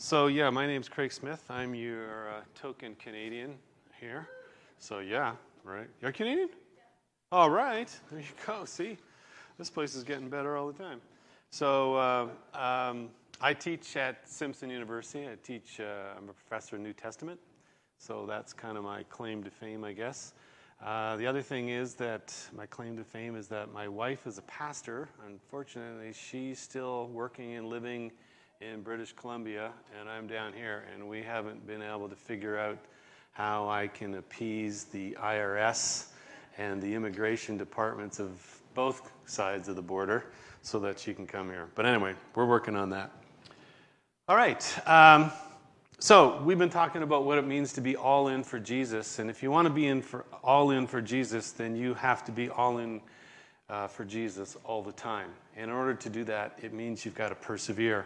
so yeah, my name's Craig Smith. I'm your uh, token Canadian here. So yeah, right. You're Canadian? All right. There you go. See, this place is getting better all the time. So uh, um, I teach at Simpson University. I teach. Uh, I'm a professor of New Testament. So that's kind of my claim to fame, I guess. Uh, the other thing is that my claim to fame is that my wife is a pastor. Unfortunately, she's still working and living in British Columbia, and I'm down here, and we haven't been able to figure out how I can appease the IRS and the immigration departments of both sides of the border so that she can come here. But anyway, we're working on that. All right. Um, so we've been talking about what it means to be all in for Jesus, and if you want to be in for all in for Jesus, then you have to be all in uh, for Jesus all the time. And in order to do that, it means you've got to persevere.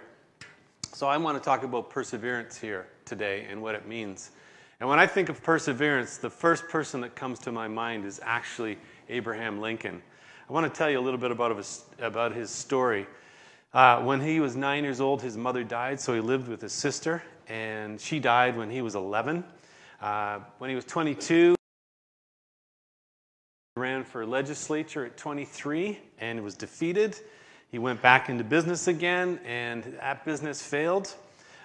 So I want to talk about perseverance here today and what it means. And when I think of perseverance, the first person that comes to my mind is actually Abraham Lincoln. I want to tell you a little bit about his, about his story. Uh, when he was nine years old, his mother died, so he lived with his sister, and she died when he was 11. Uh, when he was 22, he ran for legislature at 23 and was defeated. He went back into business again, and that business failed.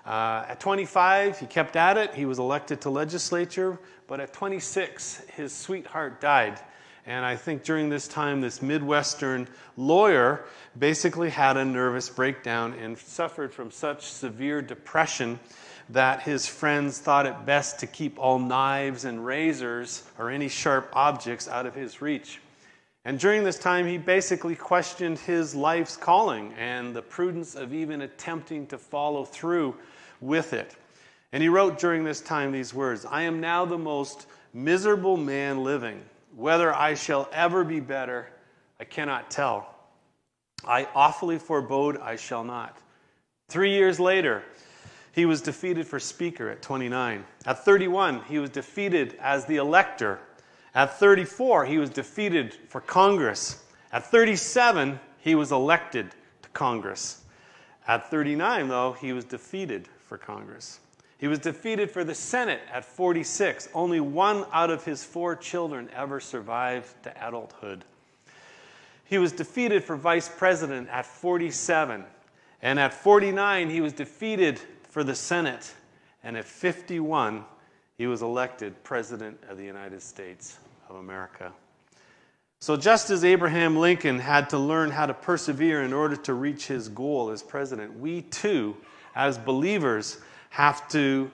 Uh, at 25, he kept at it. He was elected to legislature. But at 26, his sweetheart died. And I think during this time, this Midwestern lawyer basically had a nervous breakdown and suffered from such severe depression that his friends thought it best to keep all knives and razors or any sharp objects out of his reach. And during this time, he basically questioned his life's calling and the prudence of even attempting to follow through with it. And he wrote during this time these words I am now the most miserable man living. Whether I shall ever be better, I cannot tell. I awfully forebode I shall not. Three years later, he was defeated for Speaker at 29. At 31, he was defeated as the elector at 34, he was defeated for Congress. At 37, he was elected to Congress. At 39, though, he was defeated for Congress. He was defeated for the Senate at 46. Only one out of his four children ever survived to adulthood. He was defeated for vice president at 47. And at 49, he was defeated for the Senate. And at 51, he was elected President of the United States of America. So, just as Abraham Lincoln had to learn how to persevere in order to reach his goal as president, we too, as believers, have to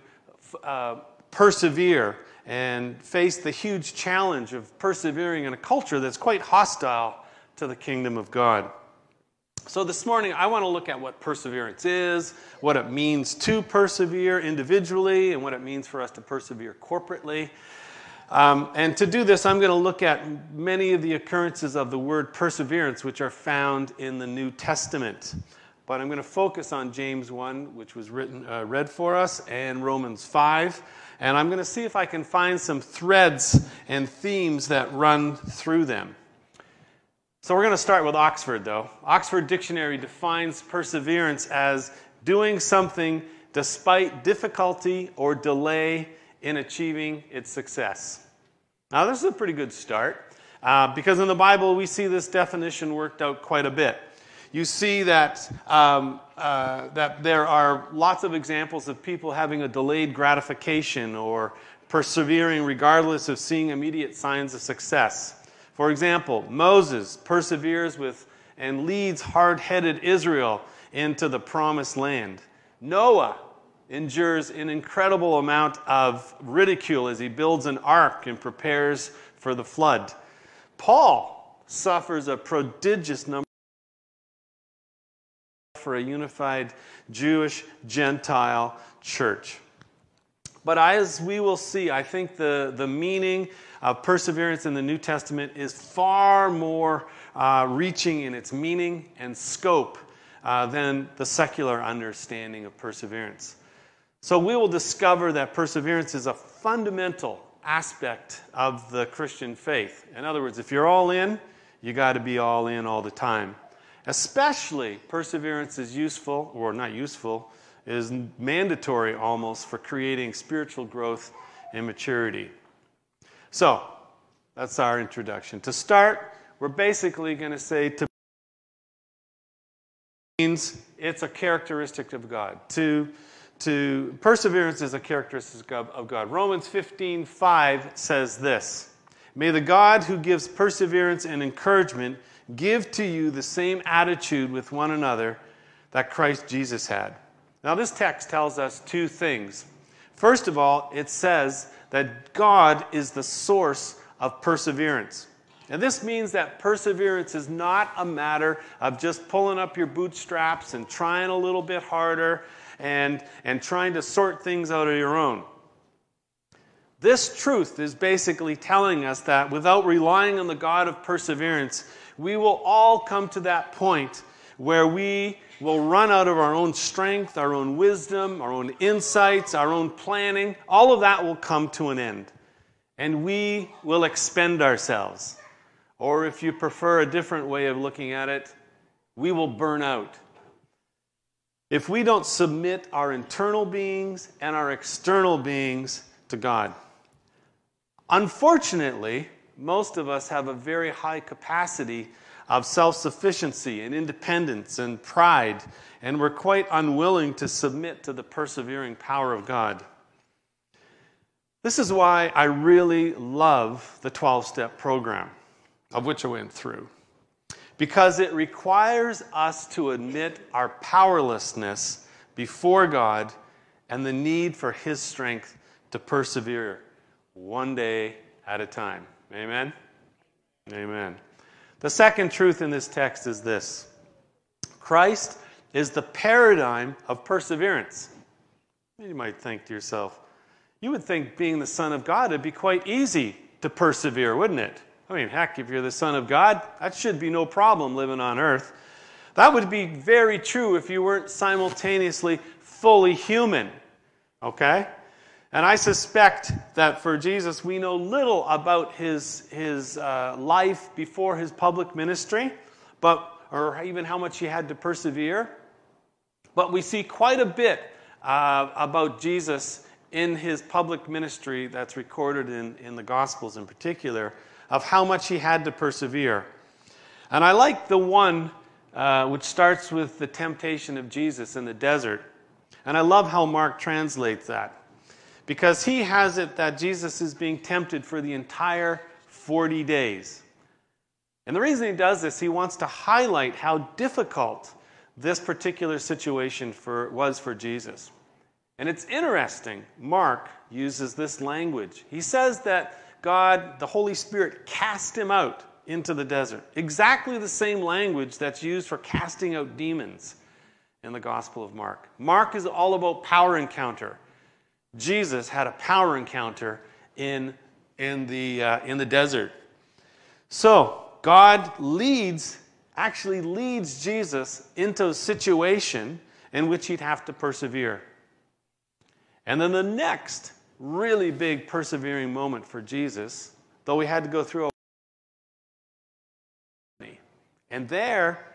uh, persevere and face the huge challenge of persevering in a culture that's quite hostile to the kingdom of God. So, this morning, I want to look at what perseverance is, what it means to persevere individually, and what it means for us to persevere corporately. Um, and to do this, I'm going to look at many of the occurrences of the word perseverance which are found in the New Testament. But I'm going to focus on James 1, which was written, uh, read for us, and Romans 5. And I'm going to see if I can find some threads and themes that run through them. So we're going to start with Oxford, though. Oxford Dictionary defines perseverance as doing something despite difficulty or delay in achieving its success. Now, this is a pretty good start uh, because in the Bible we see this definition worked out quite a bit. You see that, um, uh, that there are lots of examples of people having a delayed gratification or persevering regardless of seeing immediate signs of success. For example, Moses perseveres with and leads hard headed Israel into the promised land. Noah endures an incredible amount of ridicule as he builds an ark and prepares for the flood. Paul suffers a prodigious number for a unified Jewish Gentile church. But as we will see, I think the, the meaning of perseverance in the New Testament is far more uh, reaching in its meaning and scope uh, than the secular understanding of perseverance. So we will discover that perseverance is a fundamental aspect of the Christian faith. In other words, if you're all in, you got to be all in all the time. Especially, perseverance is useful, or not useful, is mandatory almost for creating spiritual growth and maturity. So, that's our introduction. To start, we're basically going to say to means it's a characteristic of God. To, to perseverance is a characteristic of, of God. Romans 15, 5 says this May the God who gives perseverance and encouragement give to you the same attitude with one another that Christ Jesus had. Now, this text tells us two things. First of all, it says that God is the source of perseverance. And this means that perseverance is not a matter of just pulling up your bootstraps and trying a little bit harder and, and trying to sort things out of your own. This truth is basically telling us that without relying on the God of perseverance, we will all come to that point where we will run out of our own strength, our own wisdom, our own insights, our own planning. All of that will come to an end. And we will expend ourselves. Or if you prefer a different way of looking at it, we will burn out. If we don't submit our internal beings and our external beings to God. Unfortunately, most of us have a very high capacity of self sufficiency and independence and pride, and we're quite unwilling to submit to the persevering power of God. This is why I really love the 12 step program, of which I went through, because it requires us to admit our powerlessness before God and the need for His strength to persevere one day at a time. Amen? Amen. The second truth in this text is this Christ is the paradigm of perseverance. You might think to yourself, you would think being the Son of God it'd be quite easy to persevere, wouldn't it? I mean, heck, if you're the Son of God, that should be no problem living on earth. That would be very true if you weren't simultaneously fully human. Okay? And I suspect that for Jesus, we know little about his, his uh, life before his public ministry, but, or even how much he had to persevere. But we see quite a bit uh, about Jesus in his public ministry that's recorded in, in the Gospels in particular, of how much he had to persevere. And I like the one uh, which starts with the temptation of Jesus in the desert. And I love how Mark translates that because he has it that Jesus is being tempted for the entire 40 days. And the reason he does this, he wants to highlight how difficult this particular situation for, was for Jesus. And it's interesting, Mark uses this language. He says that God, the Holy Spirit, cast him out into the desert. Exactly the same language that's used for casting out demons in the Gospel of Mark. Mark is all about power encounter. Jesus had a power encounter in, in, the, uh, in the desert. So, God leads, actually leads Jesus into a situation in which he'd have to persevere. And then the next really big persevering moment for Jesus, though he had to go through a and there,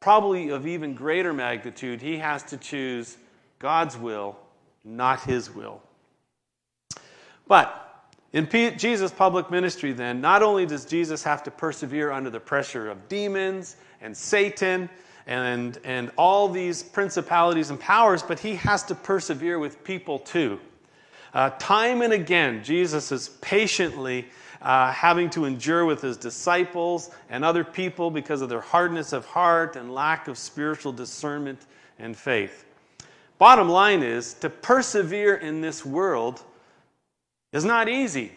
probably of even greater magnitude, he has to choose God's will not his will. But in P- Jesus' public ministry, then, not only does Jesus have to persevere under the pressure of demons and Satan and, and all these principalities and powers, but he has to persevere with people too. Uh, time and again, Jesus is patiently uh, having to endure with his disciples and other people because of their hardness of heart and lack of spiritual discernment and faith. Bottom line is to persevere in this world is not easy,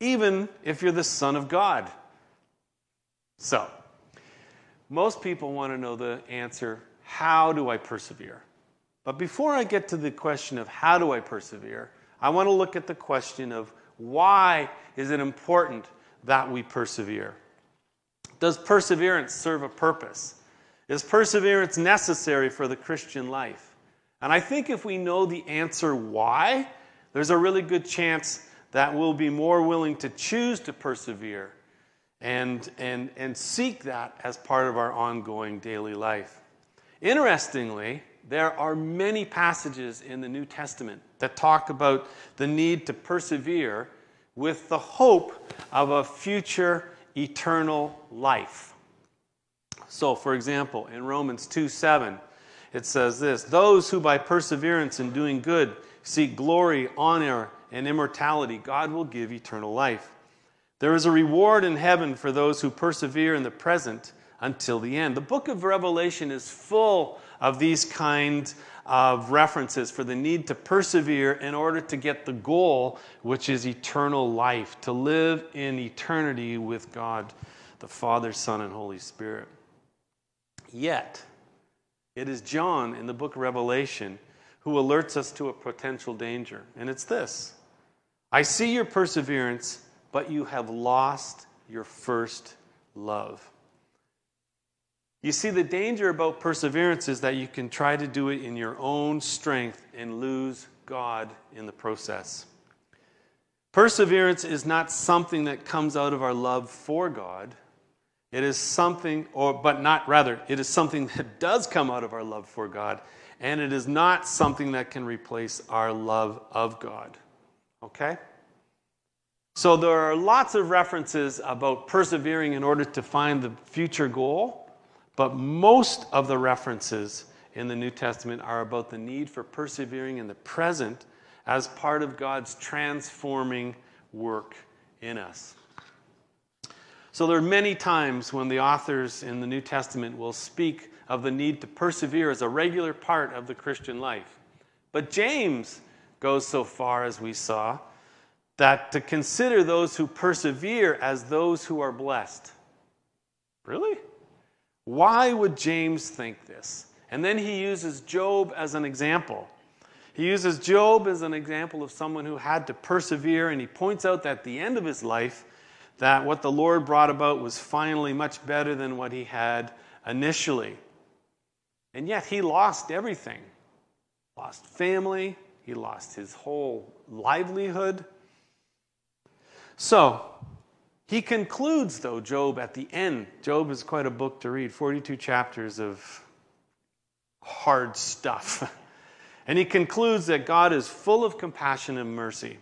even if you're the Son of God. So, most people want to know the answer how do I persevere? But before I get to the question of how do I persevere, I want to look at the question of why is it important that we persevere? Does perseverance serve a purpose? Is perseverance necessary for the Christian life? And I think if we know the answer why, there's a really good chance that we'll be more willing to choose to persevere and, and, and seek that as part of our ongoing daily life. Interestingly, there are many passages in the New Testament that talk about the need to persevere with the hope of a future eternal life. So, for example, in Romans 2 7, it says this Those who by perseverance in doing good seek glory, honor, and immortality, God will give eternal life. There is a reward in heaven for those who persevere in the present until the end. The book of Revelation is full of these kind of references for the need to persevere in order to get the goal, which is eternal life, to live in eternity with God, the Father, Son, and Holy Spirit. Yet, it is John in the book of Revelation who alerts us to a potential danger, and it's this I see your perseverance, but you have lost your first love. You see, the danger about perseverance is that you can try to do it in your own strength and lose God in the process. Perseverance is not something that comes out of our love for God. It is something, or but not rather, it is something that does come out of our love for God, and it is not something that can replace our love of God. Okay? So there are lots of references about persevering in order to find the future goal. But most of the references in the New Testament are about the need for persevering in the present as part of God's transforming work in us. So there are many times when the authors in the New Testament will speak of the need to persevere as a regular part of the Christian life. But James goes so far, as we saw, that to consider those who persevere as those who are blessed. Really? Why would James think this? And then he uses Job as an example. He uses Job as an example of someone who had to persevere, and he points out that at the end of his life, that what the Lord brought about was finally much better than what he had initially. And yet he lost everything. Lost family, he lost his whole livelihood. So, he concludes, though, Job at the end. Job is quite a book to read 42 chapters of hard stuff. And he concludes that God is full of compassion and mercy.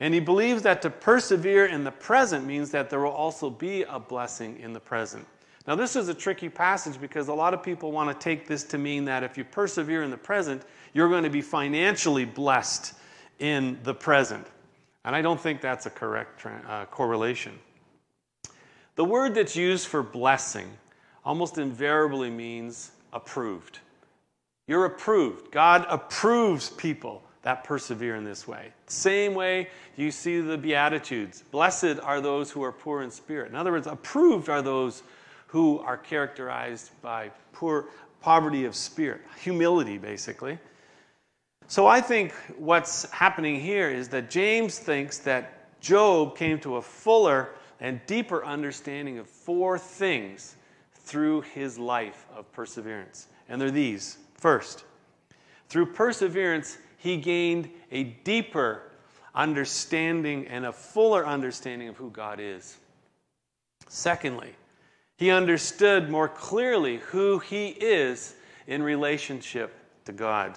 And he believes that to persevere in the present means that there will also be a blessing in the present. Now, this is a tricky passage because a lot of people want to take this to mean that if you persevere in the present, you're going to be financially blessed in the present. And I don't think that's a correct uh, correlation. The word that's used for blessing almost invariably means approved. You're approved. God approves people that persevere in this way. Same way you see the Beatitudes. Blessed are those who are poor in spirit. In other words, approved are those who are characterized by poor poverty of spirit, humility, basically. So I think what's happening here is that James thinks that Job came to a fuller and deeper understanding of four things through his life of perseverance. And they're these. First, through perseverance, he gained a deeper understanding and a fuller understanding of who God is. Secondly, he understood more clearly who he is in relationship to God.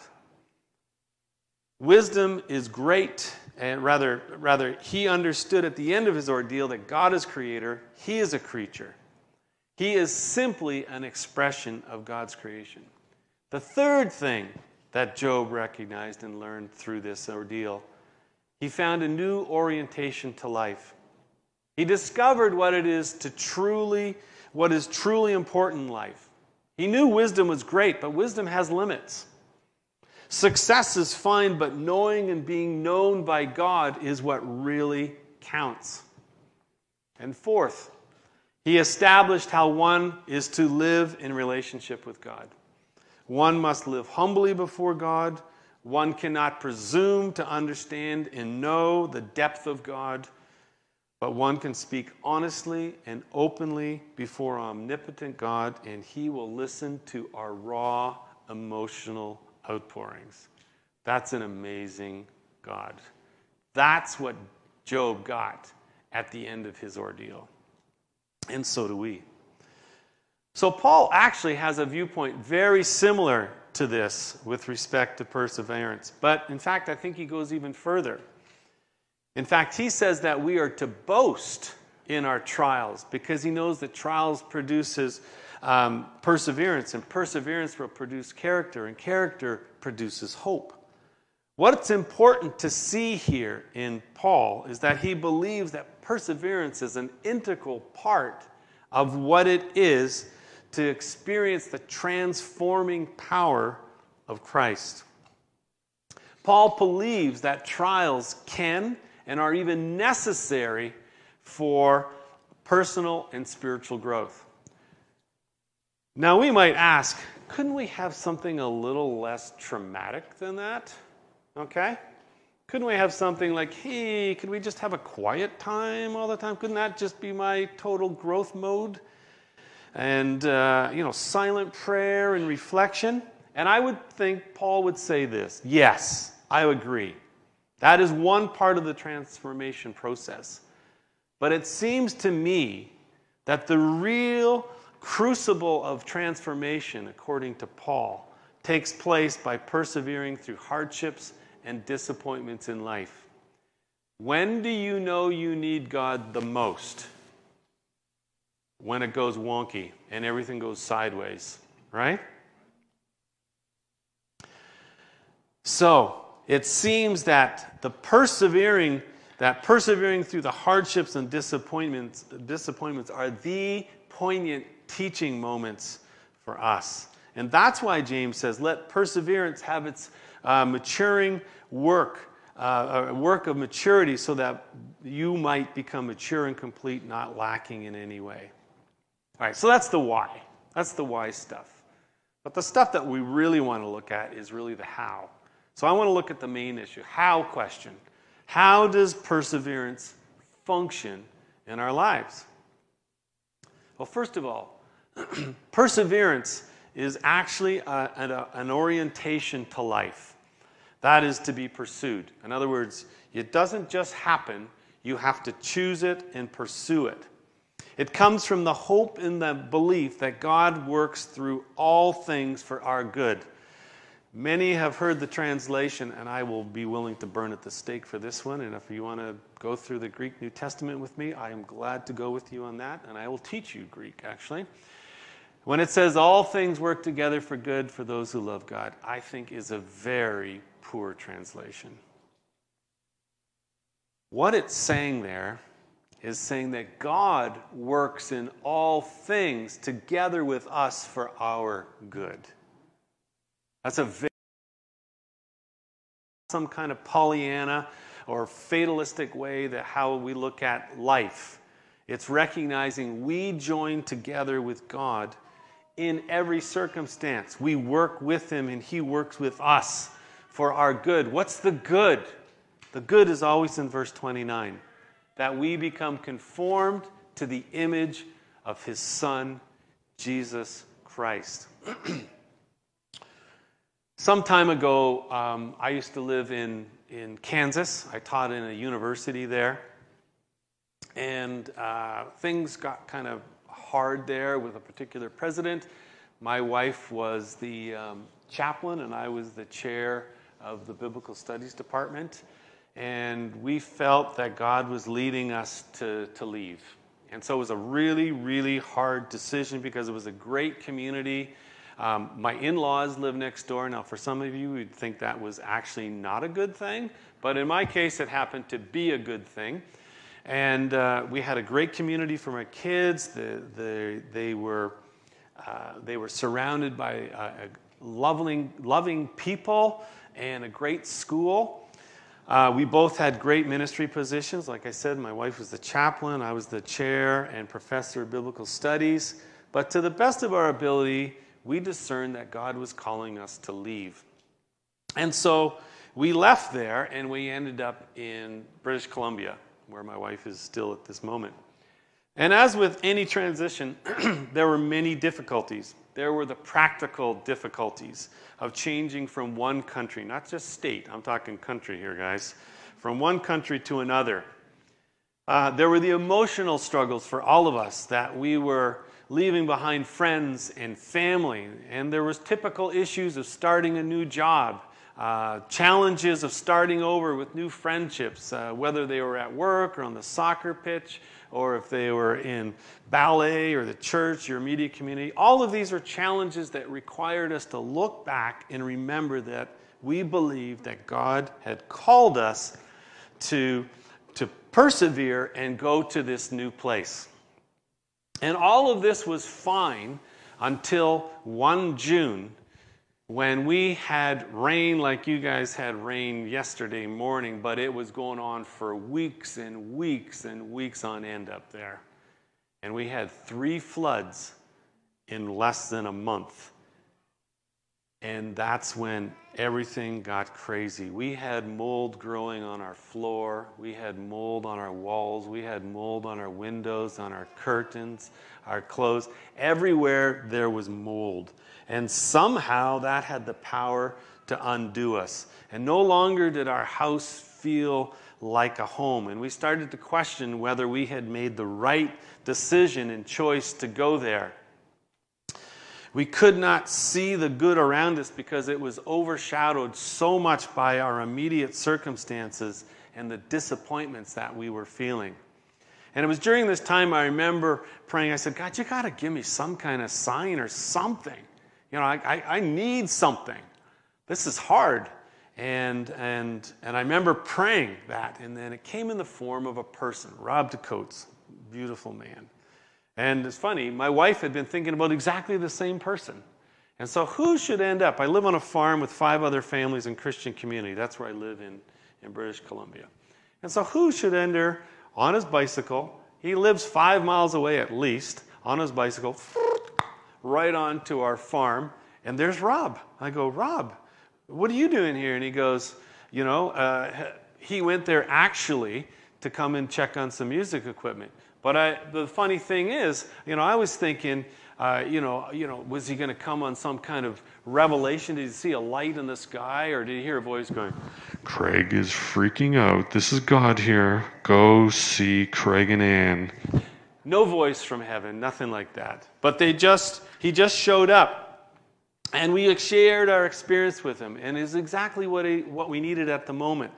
Wisdom is great and rather, rather, he understood at the end of his ordeal that God is creator, he is a creature. He is simply an expression of God's creation. The third thing that Job recognized and learned through this ordeal, he found a new orientation to life. He discovered what it is to truly, what is truly important in life. He knew wisdom was great, but wisdom has limits. Success is fine, but knowing and being known by God is what really counts. And fourth, he established how one is to live in relationship with God. One must live humbly before God. One cannot presume to understand and know the depth of God, but one can speak honestly and openly before omnipotent God, and he will listen to our raw emotional outpourings. That's an amazing God. That's what Job got at the end of his ordeal. And so do we. So, Paul actually has a viewpoint very similar to this with respect to perseverance. But in fact, I think he goes even further. In fact, he says that we are to boast in our trials because he knows that trials produces um, perseverance, and perseverance will produce character, and character produces hope. What's important to see here in Paul is that he believes that perseverance is an integral part of what it is to experience the transforming power of Christ. Paul believes that trials can and are even necessary for personal and spiritual growth. Now, we might ask, couldn't we have something a little less traumatic than that? Okay? Couldn't we have something like, hey, could we just have a quiet time all the time? Couldn't that just be my total growth mode? And, uh, you know, silent prayer and reflection? And I would think Paul would say this yes, I agree. That is one part of the transformation process. But it seems to me that the real crucible of transformation, according to Paul, takes place by persevering through hardships and disappointments in life. When do you know you need God the most? When it goes wonky and everything goes sideways, right? So, it seems that the persevering that persevering through the hardships and disappointments disappointments are the poignant teaching moments for us. And that's why James says, let perseverance have its uh, maturing work, uh, a work of maturity, so that you might become mature and complete, not lacking in any way. All right, so that's the why. That's the why stuff. But the stuff that we really want to look at is really the how. So I want to look at the main issue how question. How does perseverance function in our lives? Well, first of all, perseverance is actually a, a, an orientation to life. That is to be pursued. In other words, it doesn't just happen, you have to choose it and pursue it. It comes from the hope and the belief that God works through all things for our good. Many have heard the translation, and I will be willing to burn at the stake for this one. And if you want to go through the Greek New Testament with me, I am glad to go with you on that, and I will teach you Greek, actually. When it says all things work together for good for those who love God, I think is a very poor translation. What it's saying there is saying that God works in all things together with us for our good. That's a very some kind of Pollyanna or fatalistic way that how we look at life. It's recognizing we join together with God in every circumstance. We work with Him and He works with us for our good. What's the good? The good is always in verse 29 that we become conformed to the image of His Son, Jesus Christ. Some time ago, um, I used to live in, in Kansas. I taught in a university there. And uh, things got kind of hard there with a particular president. My wife was the um, chaplain, and I was the chair of the Biblical Studies Department. And we felt that God was leading us to, to leave. And so it was a really, really hard decision because it was a great community. Um, my in laws live next door. Now, for some of you, you'd think that was actually not a good thing, but in my case, it happened to be a good thing. And uh, we had a great community for my kids. The, the, they, were, uh, they were surrounded by uh, loving, loving people and a great school. Uh, we both had great ministry positions. Like I said, my wife was the chaplain, I was the chair and professor of biblical studies. But to the best of our ability, we discerned that God was calling us to leave. And so we left there and we ended up in British Columbia where my wife is still at this moment. And as with any transition, there were many difficulties. There were the practical difficulties of changing from one country, not just state, I'm talking country here, guys, from one country to another. Uh, there were the emotional struggles for all of us that we were leaving behind friends and family. And there was typical issues of starting a new job, uh, challenges of starting over with new friendships, uh, whether they were at work or on the soccer pitch or if they were in ballet or the church, your immediate community. All of these are challenges that required us to look back and remember that we believed that God had called us to, to persevere and go to this new place. And all of this was fine until one June when we had rain like you guys had rain yesterday morning, but it was going on for weeks and weeks and weeks on end up there. And we had three floods in less than a month. And that's when everything got crazy. We had mold growing on our floor. We had mold on our walls. We had mold on our windows, on our curtains, our clothes. Everywhere there was mold. And somehow that had the power to undo us. And no longer did our house feel like a home. And we started to question whether we had made the right decision and choice to go there. We could not see the good around us because it was overshadowed so much by our immediate circumstances and the disappointments that we were feeling. And it was during this time I remember praying, I said, God, you got to give me some kind of sign or something. You know, I, I, I, need something. This is hard. And, and, and I remember praying that, and then it came in the form of a person, Rob DeCoates, beautiful man. And it's funny, my wife had been thinking about exactly the same person. And so, who should end up? I live on a farm with five other families in Christian community. That's where I live in, in British Columbia. And so, who should enter on his bicycle? He lives five miles away at least on his bicycle, right onto our farm. And there's Rob. I go, Rob, what are you doing here? And he goes, You know, uh, he went there actually to come and check on some music equipment. But I, the funny thing is, you know, I was thinking, uh, you know, you know, was he going to come on some kind of revelation? Did he see a light in the sky, or did he hear a voice going, "Craig is freaking out. This is God here. Go see Craig and Ann." No voice from heaven, nothing like that. But they just, he just showed up, and we shared our experience with him, and is exactly what he, what we needed at the moment.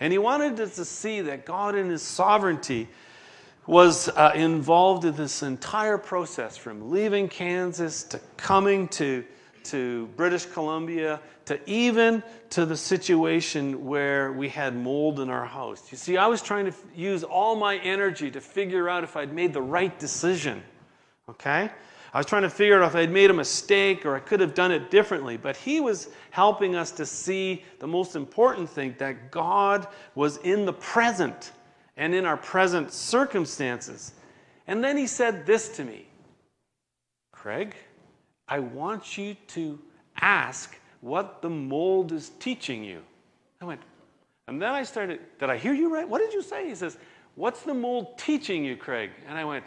And he wanted us to see that God, in His sovereignty was uh, involved in this entire process from leaving Kansas to coming to, to British Columbia to even to the situation where we had mold in our house. You see, I was trying to f- use all my energy to figure out if I'd made the right decision. Okay? I was trying to figure out if I'd made a mistake or I could have done it differently. But he was helping us to see the most important thing that God was in the present and in our present circumstances. And then he said this to me Craig, I want you to ask what the mold is teaching you. I went, and then I started, did I hear you right? What did you say? He says, What's the mold teaching you, Craig? And I went,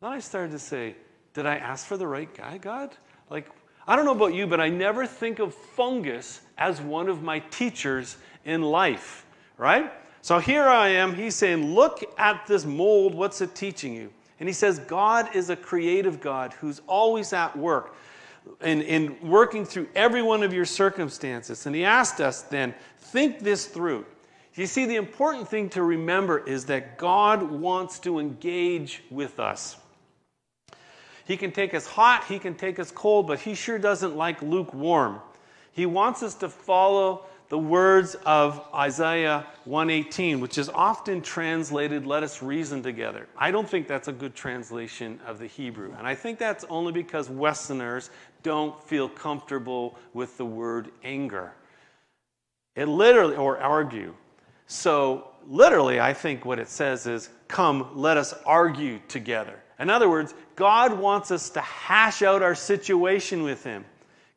then I started to say, Did I ask for the right guy, God? Like, I don't know about you, but I never think of fungus as one of my teachers in life, right? So here I am. He's saying, Look at this mold. What's it teaching you? And he says, God is a creative God who's always at work in, in working through every one of your circumstances. And he asked us then, think this through. You see, the important thing to remember is that God wants to engage with us. He can take us hot, He can take us cold, but He sure doesn't like lukewarm. He wants us to follow the words of Isaiah 118, which is often translated, let us reason together. I don't think that's a good translation of the Hebrew. And I think that's only because Westerners don't feel comfortable with the word anger. It literally, or argue. So, literally, I think what it says is, come, let us argue together. In other words, God wants us to hash out our situation with Him.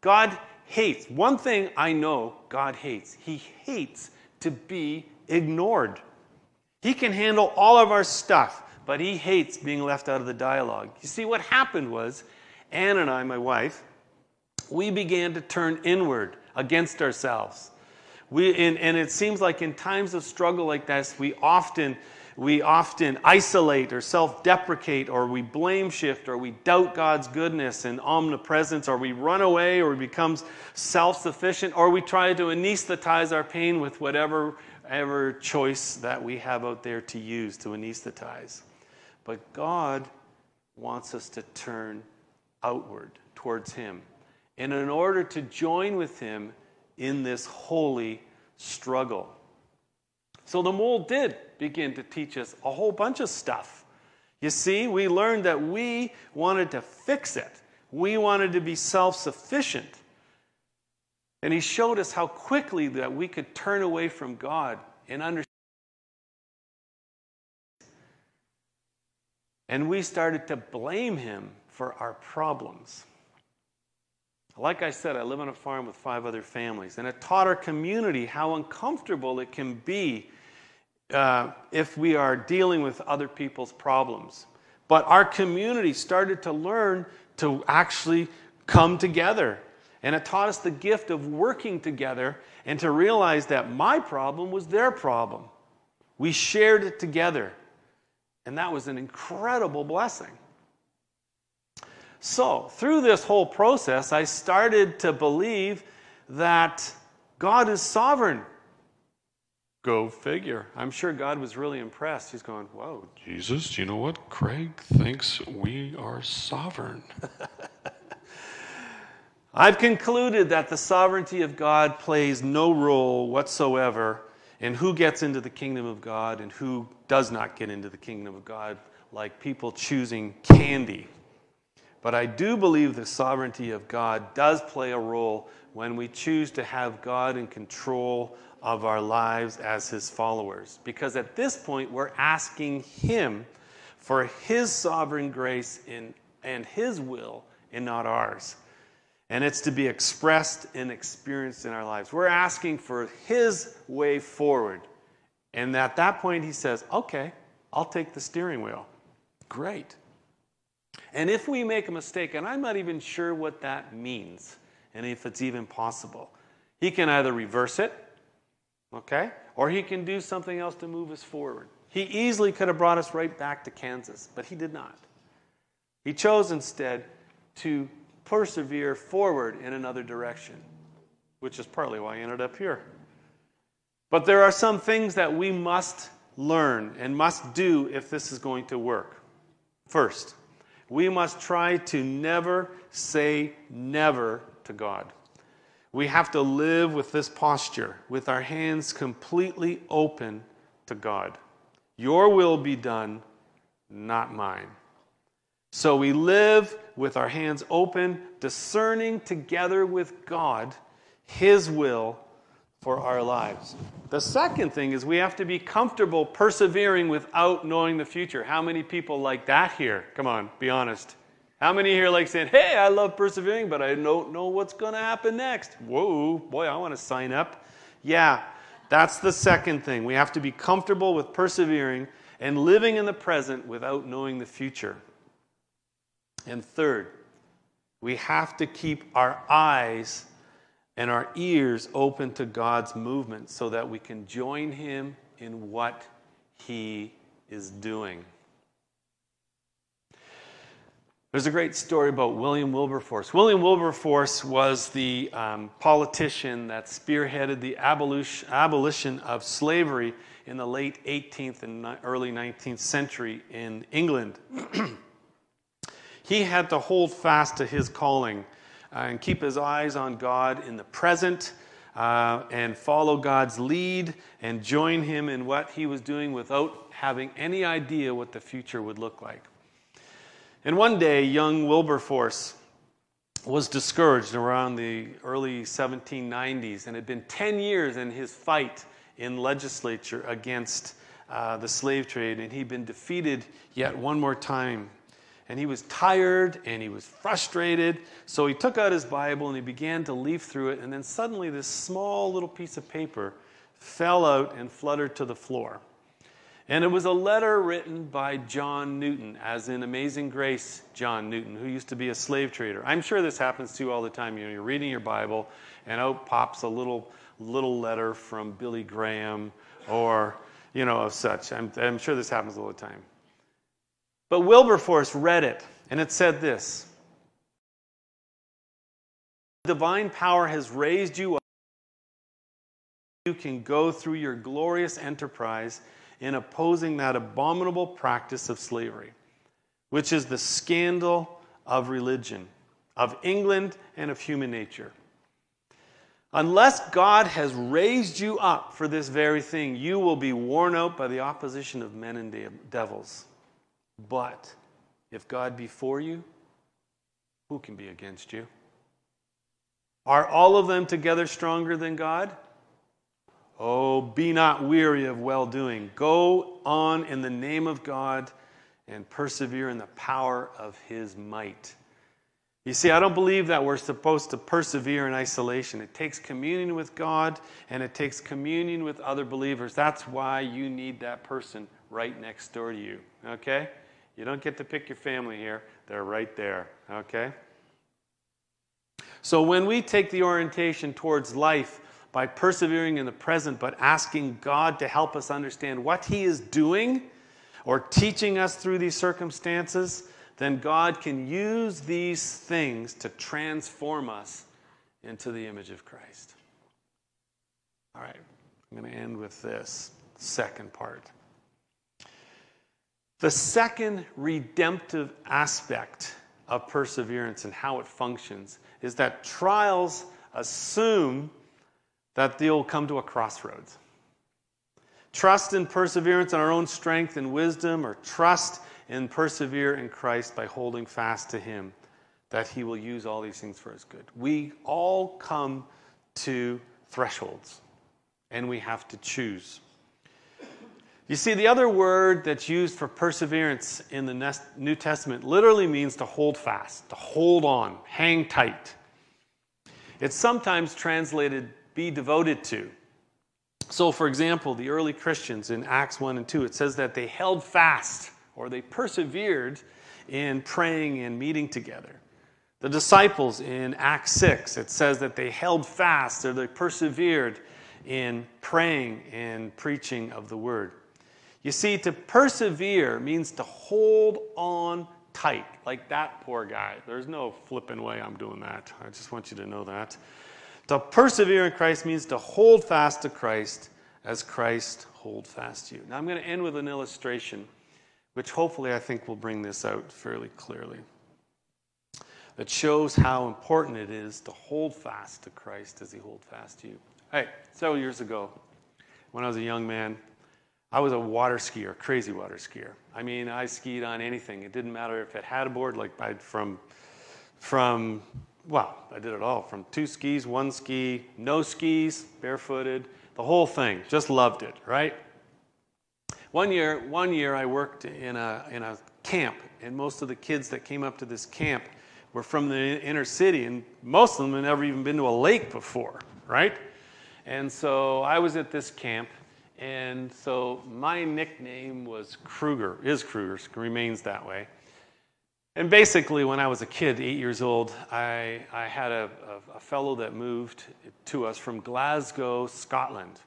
God hates. One thing I know God hates He hates to be ignored. He can handle all of our stuff, but He hates being left out of the dialogue. You see, what happened was, Ann and I, my wife, we began to turn inward against ourselves. We, and, and it seems like in times of struggle like this, we often we often isolate or self deprecate, or we blame shift, or we doubt God's goodness and omnipresence, or we run away, or we become self sufficient, or we try to anesthetize our pain with whatever, whatever choice that we have out there to use to anesthetize. But God wants us to turn outward towards Him. And in order to join with Him in this holy struggle. So the mole did begin to teach us a whole bunch of stuff. You see, we learned that we wanted to fix it, we wanted to be self sufficient. And he showed us how quickly that we could turn away from God and understand. And we started to blame him for our problems. Like I said, I live on a farm with five other families, and it taught our community how uncomfortable it can be uh, if we are dealing with other people's problems. But our community started to learn to actually come together. And it taught us the gift of working together and to realize that my problem was their problem. We shared it together. And that was an incredible blessing. So, through this whole process, I started to believe that God is sovereign. Go figure. I'm sure God was really impressed. He's going, Whoa, Jesus, you know what? Craig thinks we are sovereign. I've concluded that the sovereignty of God plays no role whatsoever in who gets into the kingdom of God and who does not get into the kingdom of God, like people choosing candy. But I do believe the sovereignty of God does play a role when we choose to have God in control of our lives as his followers. Because at this point, we're asking him for his sovereign grace in, and his will and not ours. And it's to be expressed and experienced in our lives. We're asking for his way forward. And at that point, he says, Okay, I'll take the steering wheel. Great. And if we make a mistake, and I'm not even sure what that means, and if it's even possible, he can either reverse it Okay? Or he can do something else to move us forward. He easily could have brought us right back to Kansas, but he did not. He chose instead to persevere forward in another direction, which is partly why I ended up here. But there are some things that we must learn and must do if this is going to work. First, we must try to never say never to God. We have to live with this posture, with our hands completely open to God. Your will be done, not mine. So we live with our hands open, discerning together with God His will for our lives. The second thing is we have to be comfortable persevering without knowing the future. How many people like that here? Come on, be honest. How many here like saying, hey, I love persevering, but I don't know what's going to happen next? Whoa, boy, I want to sign up. Yeah, that's the second thing. We have to be comfortable with persevering and living in the present without knowing the future. And third, we have to keep our eyes and our ears open to God's movement so that we can join Him in what He is doing. There's a great story about William Wilberforce. William Wilberforce was the um, politician that spearheaded the abolition, abolition of slavery in the late 18th and early 19th century in England. he had to hold fast to his calling and keep his eyes on God in the present uh, and follow God's lead and join him in what he was doing without having any idea what the future would look like. And one day, young Wilberforce was discouraged around the early 1790s and had been 10 years in his fight in legislature against uh, the slave trade, and he'd been defeated yet one more time. And he was tired and he was frustrated, so he took out his Bible and he began to leaf through it, and then suddenly this small little piece of paper fell out and fluttered to the floor. And it was a letter written by John Newton, as in Amazing Grace, John Newton, who used to be a slave trader. I'm sure this happens to you all the time. You know, you're reading your Bible, and out pops a little little letter from Billy Graham, or you know, of such. I'm, I'm sure this happens all the time. But Wilberforce read it, and it said this Divine power has raised you up. You can go through your glorious enterprise in opposing that abominable practice of slavery, which is the scandal of religion, of England, and of human nature. Unless God has raised you up for this very thing, you will be worn out by the opposition of men and devils. But if God be for you, who can be against you? Are all of them together stronger than God? Oh, be not weary of well doing. Go on in the name of God and persevere in the power of his might. You see, I don't believe that we're supposed to persevere in isolation. It takes communion with God and it takes communion with other believers. That's why you need that person right next door to you. Okay? You don't get to pick your family here, they're right there. Okay? So when we take the orientation towards life by persevering in the present, but asking God to help us understand what He is doing or teaching us through these circumstances, then God can use these things to transform us into the image of Christ. All right, I'm going to end with this second part. The second redemptive aspect of perseverance and how it functions is that trials assume that they'll come to a crossroads. Trust in perseverance in our own strength and wisdom, or trust and persevere in Christ by holding fast to Him, that He will use all these things for His good. We all come to thresholds, and we have to choose. You see, the other word that's used for perseverance in the New Testament literally means to hold fast, to hold on, hang tight. It's sometimes translated be devoted to. So, for example, the early Christians in Acts 1 and 2, it says that they held fast or they persevered in praying and meeting together. The disciples in Acts 6, it says that they held fast or they persevered in praying and preaching of the word. You see, to persevere means to hold on tight, like that poor guy. There's no flipping way I'm doing that. I just want you to know that. To persevere in Christ means to hold fast to Christ as Christ hold fast to you. Now I'm going to end with an illustration, which hopefully I think will bring this out fairly clearly. That shows how important it is to hold fast to Christ as he holds fast to you. Hey, several years ago, when I was a young man, I was a water skier, crazy water skier. I mean, I skied on anything. It didn't matter if it had a board, like I'd from, from, well, I did it all from two skis, one ski, no skis, barefooted, the whole thing. Just loved it, right? One year, one year I worked in a, in a camp, and most of the kids that came up to this camp were from the inner city, and most of them had never even been to a lake before, right? And so I was at this camp, and so my nickname was Kruger, is Kruger, remains that way. And basically, when I was a kid, eight years old, I, I had a, a, a fellow that moved to us from Glasgow, Scotland.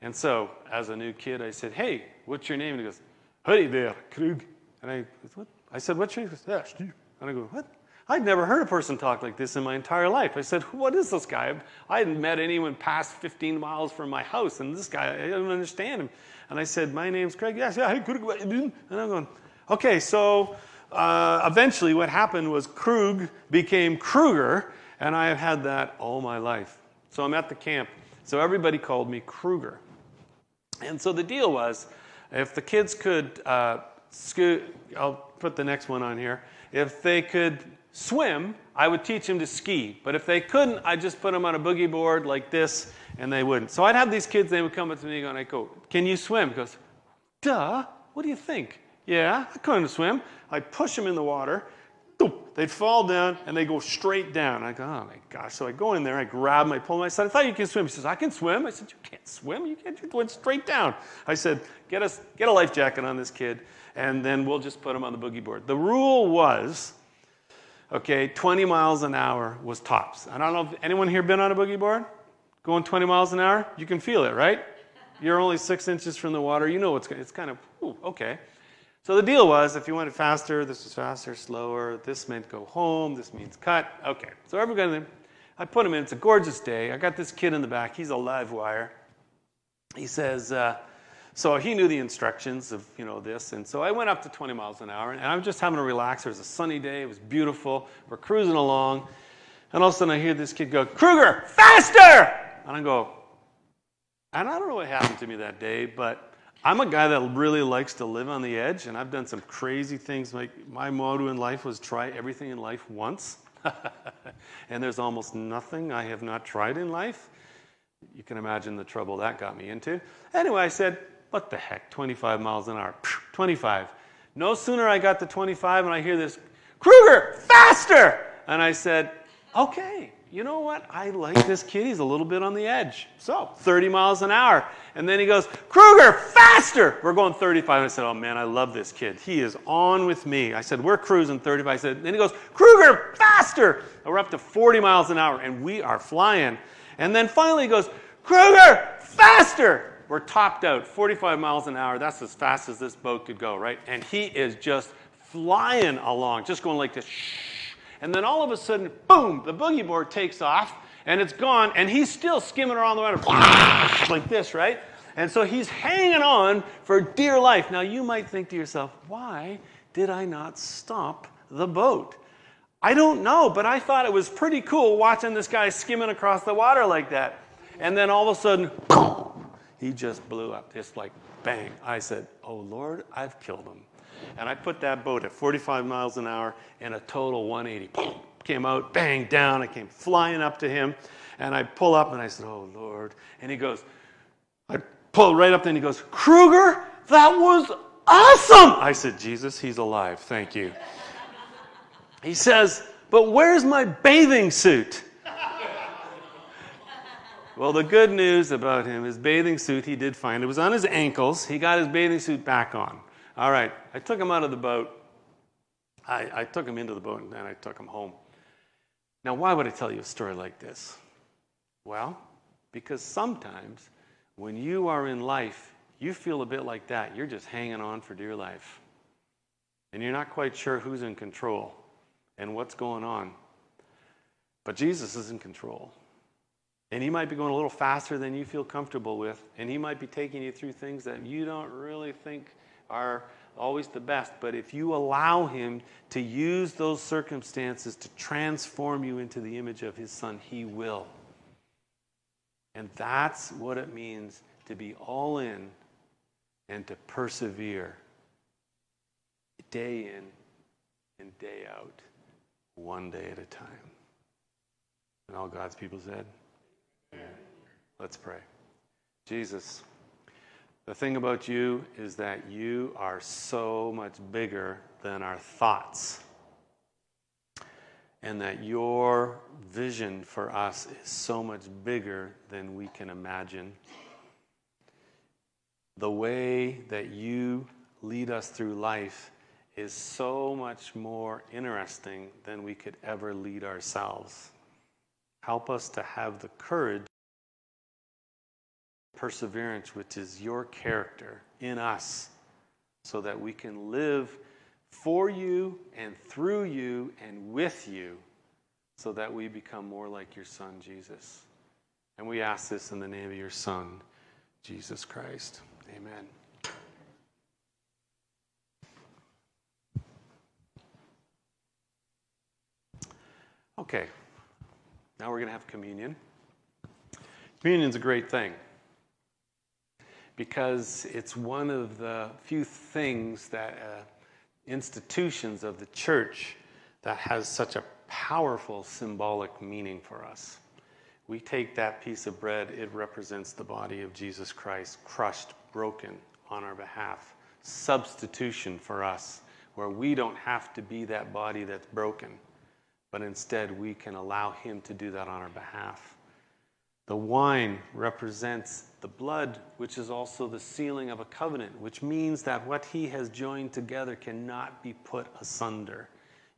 And so, as a new kid, I said, Hey, what's your name? And he goes, Hey there, Krug. And I, what? I said, What's your name? He goes, yeah, Steve. And I go, What? I'd never heard a person talk like this in my entire life. I said, What is this guy? I hadn't met anyone past 15 miles from my house, and this guy, I don't understand him. And I said, My name's Craig. Yes, yeah, hey, Krug. And I'm going, Okay, so uh, eventually what happened was Krug became Kruger, and I have had that all my life. So I'm at the camp. So everybody called me Kruger. And so the deal was if the kids could, uh, scoot, I'll put the next one on here. If they could swim, I would teach them to ski. But if they couldn't, I'd just put them on a boogie board like this, and they wouldn't. So I'd have these kids, they would come up to me and I go, Can you swim? He goes, Duh, what do you think? Yeah, I couldn't swim. I'd push them in the water. They'd fall down and they go straight down. I go, oh my gosh. So I go in there, I grab him, I pull him. I said, I thought you can swim. He says, I can swim. I said, You can't swim. You can't. You're going straight down. I said, Get, us, get a life jacket on this kid, and then we'll just put him on the boogie board. The rule was okay, 20 miles an hour was tops. I don't know if anyone here been on a boogie board? Going 20 miles an hour? You can feel it, right? You're only six inches from the water. You know what's gonna it's kind of ooh, okay. So the deal was if you wanted faster, this was faster, slower. This meant go home. This means cut. Okay. So everybody, I put him in. It's a gorgeous day. I got this kid in the back. He's a live wire. He says, uh, so he knew the instructions of you know this, and so I went up to 20 miles an hour, and I'm just having a relax. It was a sunny day. It was beautiful. We're cruising along, and all of a sudden I hear this kid go, "Kruger, faster!" And I go, and I don't know what happened to me that day, but I'm a guy that really likes to live on the edge, and I've done some crazy things. Like my motto in life was try everything in life once, and there's almost nothing I have not tried in life. You can imagine the trouble that got me into. Anyway, I said, what the heck, 25 miles an hour, 25. No sooner I got to 25 and I hear this, Kruger, faster! And I said, okay, you know what? I like this kid. He's a little bit on the edge. So, 30 miles an hour. And then he goes, Kruger, faster! We're going 35. I said, oh man, I love this kid. He is on with me. I said, we're cruising 35. I said, then he goes, Kruger, faster! And we're up to 40 miles an hour and we are flying. And then finally he goes, Kruger, faster! We're topped out 45 miles an hour. That's as fast as this boat could go, right? And he is just flying along, just going like this. And then all of a sudden, boom, the boogie board takes off and it's gone, and he's still skimming around the water like this, right? And so he's hanging on for dear life. Now you might think to yourself, why did I not stop the boat? I don't know, but I thought it was pretty cool watching this guy skimming across the water like that. And then all of a sudden, he just blew up, just like bang. I said, Oh Lord, I've killed him. And I put that boat at 45 miles an hour in a total 180. Came out, bang, down. I came flying up to him. And I pull up and I said, Oh Lord. And he goes, I pull right up and he goes, Kruger, that was awesome. I said, Jesus, he's alive. Thank you. he says, But where's my bathing suit? Well, the good news about him, his bathing suit he did find. It was on his ankles. He got his bathing suit back on. All right, I took him out of the boat. I, I took him into the boat and then I took him home. Now, why would I tell you a story like this? Well, because sometimes when you are in life, you feel a bit like that. You're just hanging on for dear life. And you're not quite sure who's in control and what's going on. But Jesus is in control. And he might be going a little faster than you feel comfortable with. And he might be taking you through things that you don't really think are always the best. But if you allow him to use those circumstances to transform you into the image of his son, he will. And that's what it means to be all in and to persevere day in and day out, one day at a time. And all God's people said, Let's pray. Jesus, the thing about you is that you are so much bigger than our thoughts, and that your vision for us is so much bigger than we can imagine. The way that you lead us through life is so much more interesting than we could ever lead ourselves. Help us to have the courage, perseverance, which is your character in us, so that we can live for you and through you and with you, so that we become more like your Son, Jesus. And we ask this in the name of your Son, Jesus Christ. Amen. Okay. Now we're going to have communion. Communion's a great thing because it's one of the few things that uh, institutions of the church that has such a powerful symbolic meaning for us. We take that piece of bread, it represents the body of Jesus Christ, crushed, broken on our behalf, substitution for us, where we don't have to be that body that's broken but instead we can allow Him to do that on our behalf. The wine represents the blood, which is also the sealing of a covenant, which means that what He has joined together cannot be put asunder.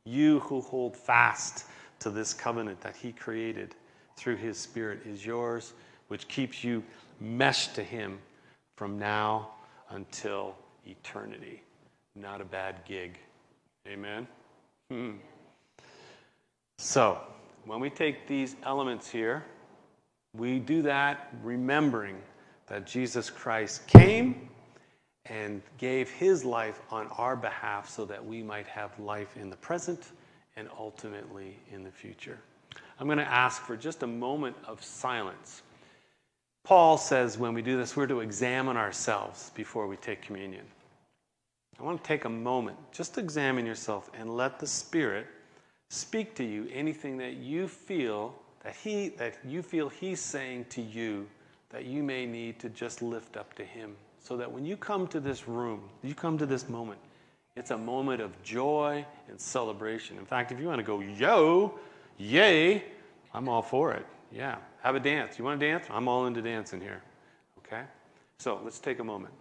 You who hold fast to this covenant that He created through His Spirit is yours, which keeps you meshed to Him from now until eternity. Not a bad gig. Amen? Hmm. So, when we take these elements here, we do that remembering that Jesus Christ came and gave his life on our behalf so that we might have life in the present and ultimately in the future. I'm going to ask for just a moment of silence. Paul says when we do this, we're to examine ourselves before we take communion. I want to take a moment, just examine yourself and let the Spirit speak to you anything that you feel that he that you feel he's saying to you that you may need to just lift up to him. So that when you come to this room you come to this moment it's a moment of joy and celebration. In fact if you want to go yo yay i'm all for it. Yeah have a dance. You want to dance? I'm all into dancing here. Okay? So let's take a moment.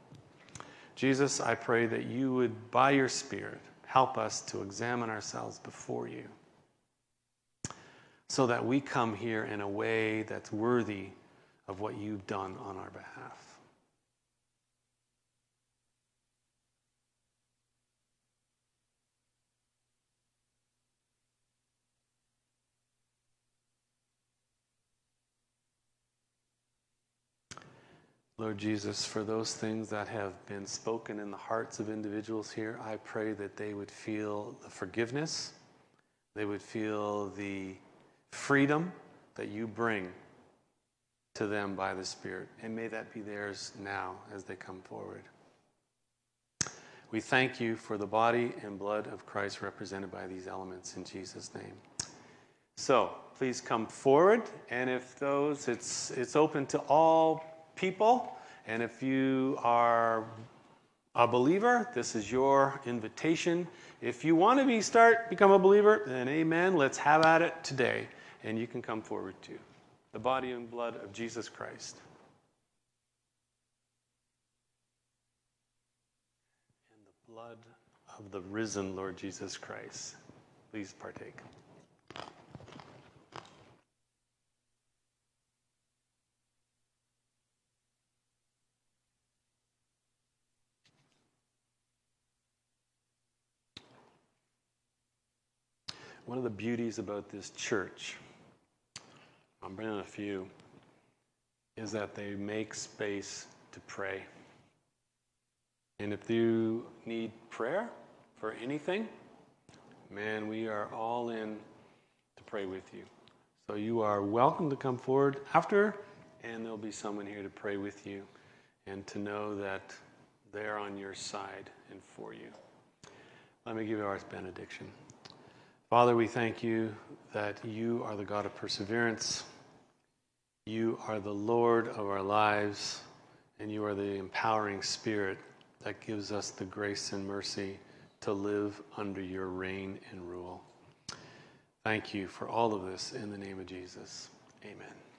Jesus i pray that you would by your spirit help us to examine ourselves before you so that we come here in a way that's worthy of what you've done on our behalf. Lord Jesus, for those things that have been spoken in the hearts of individuals here, I pray that they would feel the forgiveness, they would feel the freedom that you bring to them by the Spirit. And may that be theirs now as they come forward. We thank you for the body and blood of Christ represented by these elements in Jesus' name. So please come forward, and if those, it's it's open to all people, and if you are a believer, this is your invitation. If you want to be start become a believer, then amen. Let's have at it today and you can come forward too. The body and blood of Jesus Christ. And the blood of the risen Lord Jesus Christ. Please partake. One of the beauties about this church I'm bringing a few, is that they make space to pray. And if you need prayer for anything, man, we are all in to pray with you. So you are welcome to come forward after, and there'll be someone here to pray with you and to know that they're on your side and for you. Let me give you our benediction. Father, we thank you that you are the God of perseverance. You are the Lord of our lives, and you are the empowering spirit that gives us the grace and mercy to live under your reign and rule. Thank you for all of this in the name of Jesus. Amen.